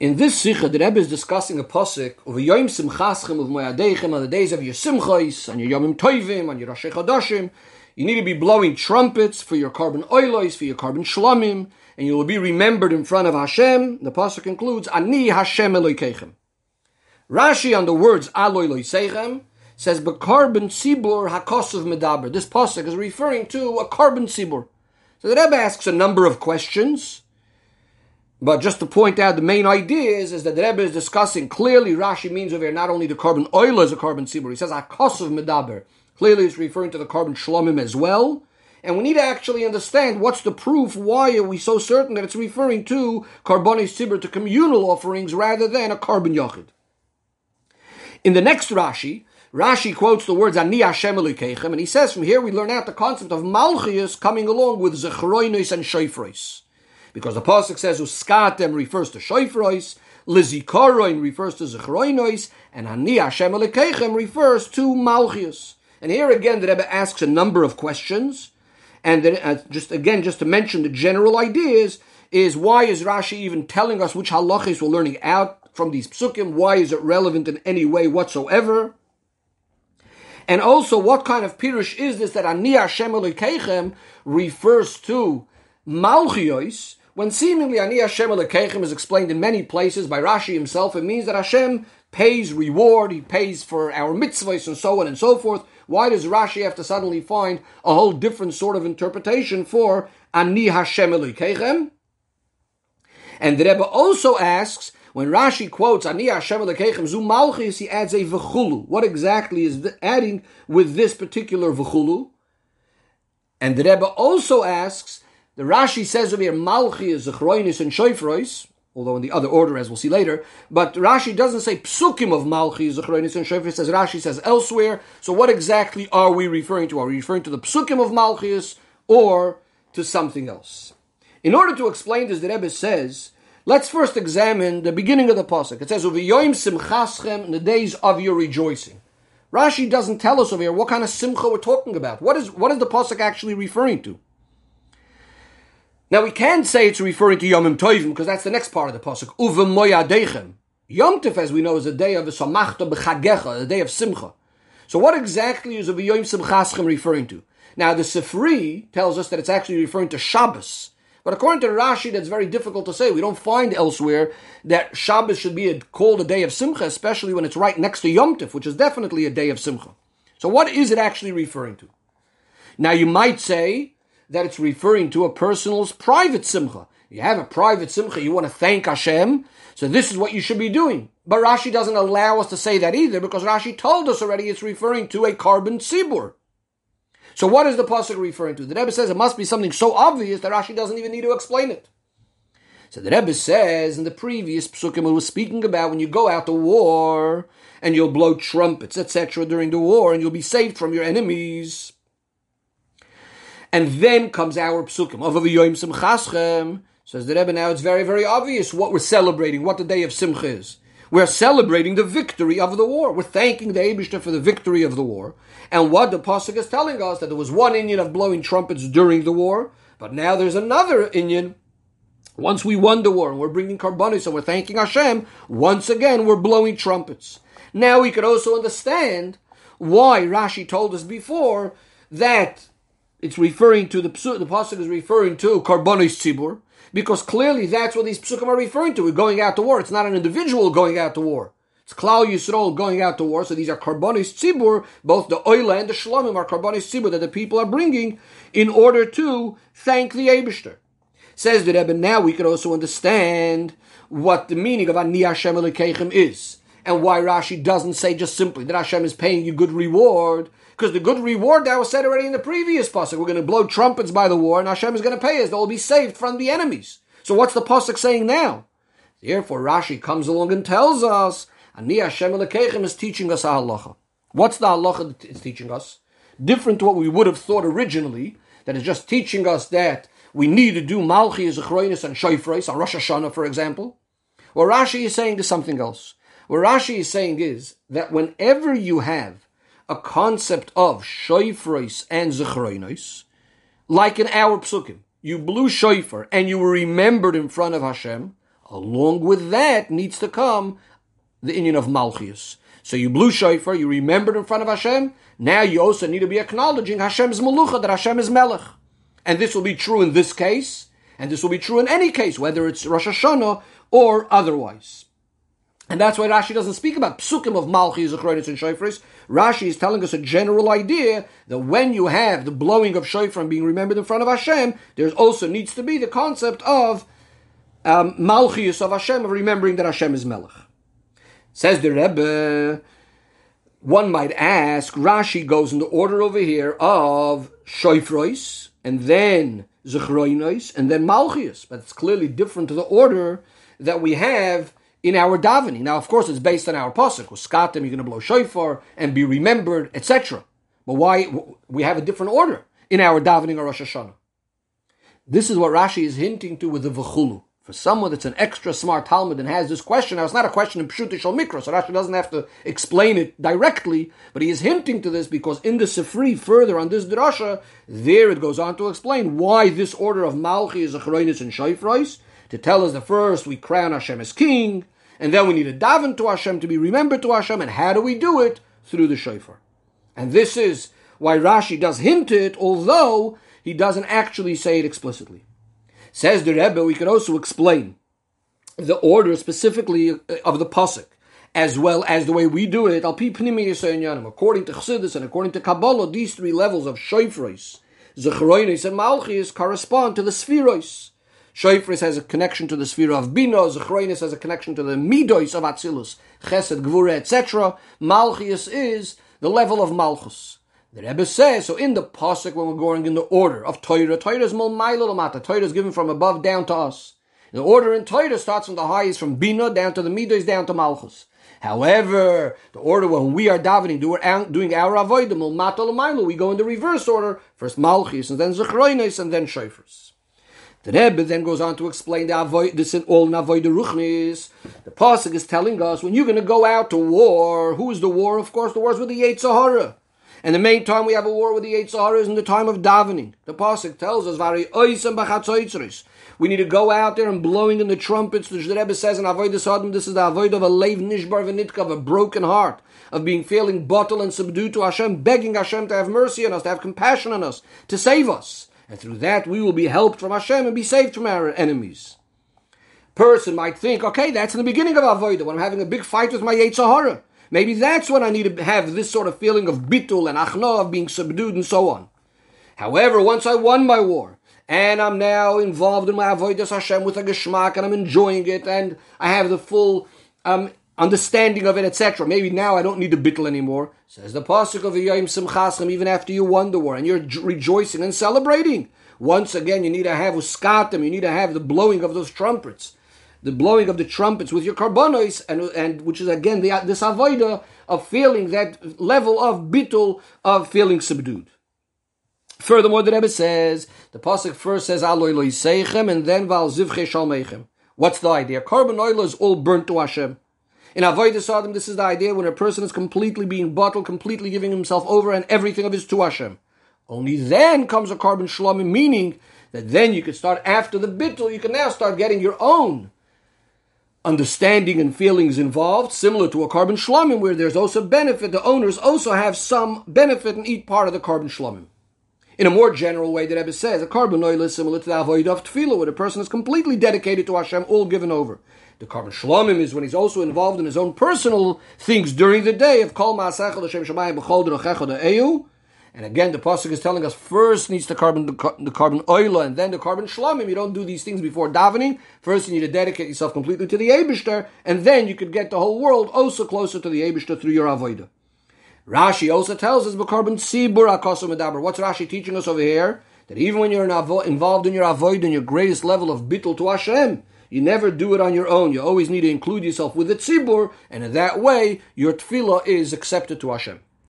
In this Sicha, the Rebbe is discussing a posik of a Yom Simchaschem of Moyadeichem on the days of your Simchais, and your Yomim Toivim, and your Rosh Chodashim. You need to be blowing trumpets for your karbon oilos, for your karbon shlomim, and you will be remembered in front of Hashem. The pasuk concludes, Ani Hashem Eloikeichem. Rashi on the words Aloy Loisechem says, karbon Sibur Hakosov Medaber. This pasuk is referring to a karbon Sibur. So the Rebbe asks a number of questions. But just to point out, the main idea is, is that the Rebbe is discussing clearly. Rashi means over here not only the karbon oil as a karbon sibur. He says akos of medaber. Clearly, it's referring to the karbon shlomim as well. And we need to actually understand what's the proof. Why are we so certain that it's referring to karbonis sibur to communal offerings rather than a karbon yachid? In the next Rashi, Rashi quotes the words Ani Hashem and he says from here we learn out the concept of Malchius coming along with Zechroinis and Shofrois. Because the Pasuk says Uskatem refers to Shoifrois, Lizikaroin refers to Zechroinois, and Ani Hashem Elikechem refers to Malchius. And here again the Rebbe asks a number of questions, and then uh, just again, just to mention the general ideas, is why is Rashi even telling us which halachis we're learning out from these psukim? Why is it relevant in any way whatsoever? And also, what kind of pirush is this that Ani Hashem refers to Malchios, when seemingly Ani Hashem Elekechem is explained in many places by Rashi himself, it means that Hashem pays reward, He pays for our mitzvahs and so on and so forth. Why does Rashi have to suddenly find a whole different sort of interpretation for Ani Hashem Elekechem? And the Rebbe also asks, when Rashi quotes Ani Hashem Elekechem Zu Malchis, he adds a v'chulu. What exactly is adding with this particular v'chulu? And the Rebbe also asks, the Rashi says over here, Malchi is Zechroinis and Shoifrois, although in the other order, as we'll see later. But Rashi doesn't say psukim of Malchi, Zechroinis and Shoifrois, as Rashi says elsewhere. So what exactly are we referring to? Are we referring to the psukim of Malchius or to something else? In order to explain this, the Rebbe says, let's first examine the beginning of the pasuk. It says, "Uviyoim simchaschem" in the days of your rejoicing. Rashi doesn't tell us over here what kind of simcha we're talking about. What is what is the pasuk actually referring to? Now we can say it's referring to Yom Tovim because that's the next part of the pasuk. Uvem moyadechem. Yom Tov, as we know, is a day of the samachta b'chagecha, a day of simcha. So what exactly is a Yom Simchaschem referring to? Now the Sifri tells us that it's actually referring to Shabbos. But according to Rashi, that's very difficult to say. We don't find elsewhere that Shabbos should be called a day of Simcha, especially when it's right next to Yom Tov, which is definitely a day of Simcha. So what is it actually referring to? Now you might say that it's referring to a person's private simcha. You have a private simcha, you want to thank Hashem, so this is what you should be doing. But Rashi doesn't allow us to say that either because Rashi told us already it's referring to a karbon sibur. So what is the pasuk referring to? The Rebbe says it must be something so obvious that Rashi doesn't even need to explain it. So the Rebbe says in the previous psukim it was speaking about when you go out to war and you'll blow trumpets, etc., during the war, and you'll be saved from your enemies. And then comes our psukim. Says the Rebbe now it's very, very obvious what we're celebrating, what the day of Simcha is. We're celebrating the victory of the war. We're thanking the Eibushter for the victory of the war. And what the Pasuk is telling us, that there was one inyan of blowing trumpets during the war, but now there's another inyan. Once we won the war and we're bringing karbonis and we're thanking Hashem, once again we're blowing trumpets. Now we could also understand why Rashi told us before that it's referring to the the pasuk is referring to karbonis tzibur because clearly that's what these psukim are referring to. We're going out to war. It's not an individual going out to war. It's Klal Yisrael going out to war. So these are karbonis tzibur. Both the oila and the shlomim are karbonis tzibur that the people are bringing in order to thank the Eibushter. Says the Rebbe. Now we can also understand what the meaning of Ani Hashem is and why Rashi doesn't say just simply that Hashem is paying you good reward because the good reward that was said already in the previous pasuk. We're going to blow trumpets by the war, and Hashem is going to pay us. They'll be saved from the enemies. So what's the pasuk saying now? Therefore, Rashi comes along and tells us, Ani Hashem is teaching us a halacha. What's the halacha that it's teaching us? Different to what we would have thought originally, that is just teaching us that we need to do Malchi, Zechroinus, and Shoifreis, on Rosh Hashanah, for example. Well, Rashi is saying to something else. What Rashi is saying is that whenever you have a concept of shofros and zechroinos, like in our psukim. You blew shofar and you were remembered in front of Hashem. Along with that needs to come the inyan of Malchius. So you blew shofar, you remembered in front of Hashem. Now you also need to be acknowledging Hashem's malucha, that Hashem is melech. And this will be true in this case, and this will be true in any case, whether it's Rosh Hashanah or otherwise. And that's why Rashi doesn't speak about psukim of Malchi, Zechronis, and Shofris. Rashi is telling us a general idea that when you have the blowing of Shofar being remembered in front of Hashem, there also needs to be the concept of um, Malchius of Hashem, of remembering that Hashem is Melech. Says the Rebbe, one might ask, Rashi goes in the order over here of Shofrois, and then Zechroinos, and then Malchius. But it's clearly different to the order that we have in our davening. Now, of course, it's based on our pasuk. With skatim, you're going to blow shofar and be remembered, etc. But why we have a different order in our davening or Rosh Hashanah? This is what Rashi is hinting to with the v'chulu. For someone that's an extra smart talmid and has this question, now it's not a question in Pshut Shal Mikra, so Rashi doesn't have to explain it directly, but he is hinting to this because in the Sifri, further on this drasha, there it goes on to explain why this order of Malchi is a Choronis and Shayfrais, to tell us that first we crown Hashem as king, and then we need to daven to Hashem to be remembered to Hashem, and how do we do it? Through the shofar. And this is why Rashi does hint it, although he doesn't actually say it explicitly. Says the Rebbe, we could also explain the order specifically of the pasuk, as well as the way we do it. According to Chassidus and according to Kabbalah, these three levels of shofros, zechroinis, and malchis correspond to the sefiros. Shofris has a connection to the sphere of Bina, Zechroinus has a connection to the Midois of Atzilus, Chesed, Gvura, etc. Malchius is the level of Malchus. The Rebbe says, so in the Pasuk, when we're going in the order of Torah, Torah is Mulmaila Torah is given from above down to us. The order in Torah starts from the highest, from Bina down to the Midois, down to Malchus. However, the order when we are davening, doing our Mulmata we go in the reverse order. First Malchus, and then Zechroinus, and then Shofars. The Rebbe then goes on to explain the avoid, this in all Navoid Ruchnis. The Pasuk is telling us when you're going to go out to war, who is the war? Of course, the war is with the Sahara. And the main time we have a war with the Sahara is in the time of davening. The Pasuk tells us, we need to go out there and blowing in the trumpets. The Rebbe says in Avoid this Adam, this is the avoid of a leiv nishbar v'nitka, of a broken heart, of being feeling bottled and subdued to Hashem, begging Hashem to have mercy on us, to have compassion on us, to save us and through that we will be helped from Hashem and be saved from our enemies. Person might think, okay, that's in the beginning of Avodah, when I'm having a big fight with my Yetzirah. Maybe that's when I need to have this sort of feeling of bitul and achna, of being subdued and so on. However, once I won my war, and I'm now involved in my avodas Hashem with a geschmack, and I'm enjoying it, and I have the full um, understanding of it, etc. Maybe now I don't need the bittel anymore. Says the pasuk of Yom Simchaschem, even after you won the war and you're rejoicing and celebrating. Once again, you need to have uskatim, you need to have the blowing of those trumpets, the blowing of the trumpets with your karbonos, and and which is again the, this avoida of feeling that level of bittul of feeling subdued. Furthermore, the Rebbe says the pasuk first says aloy loy and then val zivche shalmeichem. What's the idea? Karbon oil is all burnt to Hashem. In Avodah Adam, this is the idea when a person is completely being bottled, completely giving himself over, and everything of his to Hashem. Only then comes a karbon shalom, meaning that then you can start after the bittul, you can now start getting your own understanding and feelings involved, similar to a karbon shlomim, where there's also benefit. The owners also have some benefit and eat part of the karbon shlomim. In a more general way, the Rebbe says, a karbon oil is similar to the avoid of tefillah, where the person is completely dedicated to Hashem, all given over. The karbon shlomim is when he's also involved in his own personal things during the day of kol ma'asechel Hashem shemayim b'chol de'eu. And again, the pasuk is telling us first needs the karbon the karbon oil and then the karbon shlomim. You don't do these things before davening. First, you need to dedicate yourself completely to the Eibushter, and then you could get the whole world also closer to the Eibushter through your avodah. Rashi also tells us karbon sibur akosum medaber. What's Rashi teaching us over here? That even when you're involved in your avoid and your greatest level of bittul to Hashem, you never do it on your own. You always need to include yourself with the tzibur, and in that way, your tefillah is accepted to Hashem.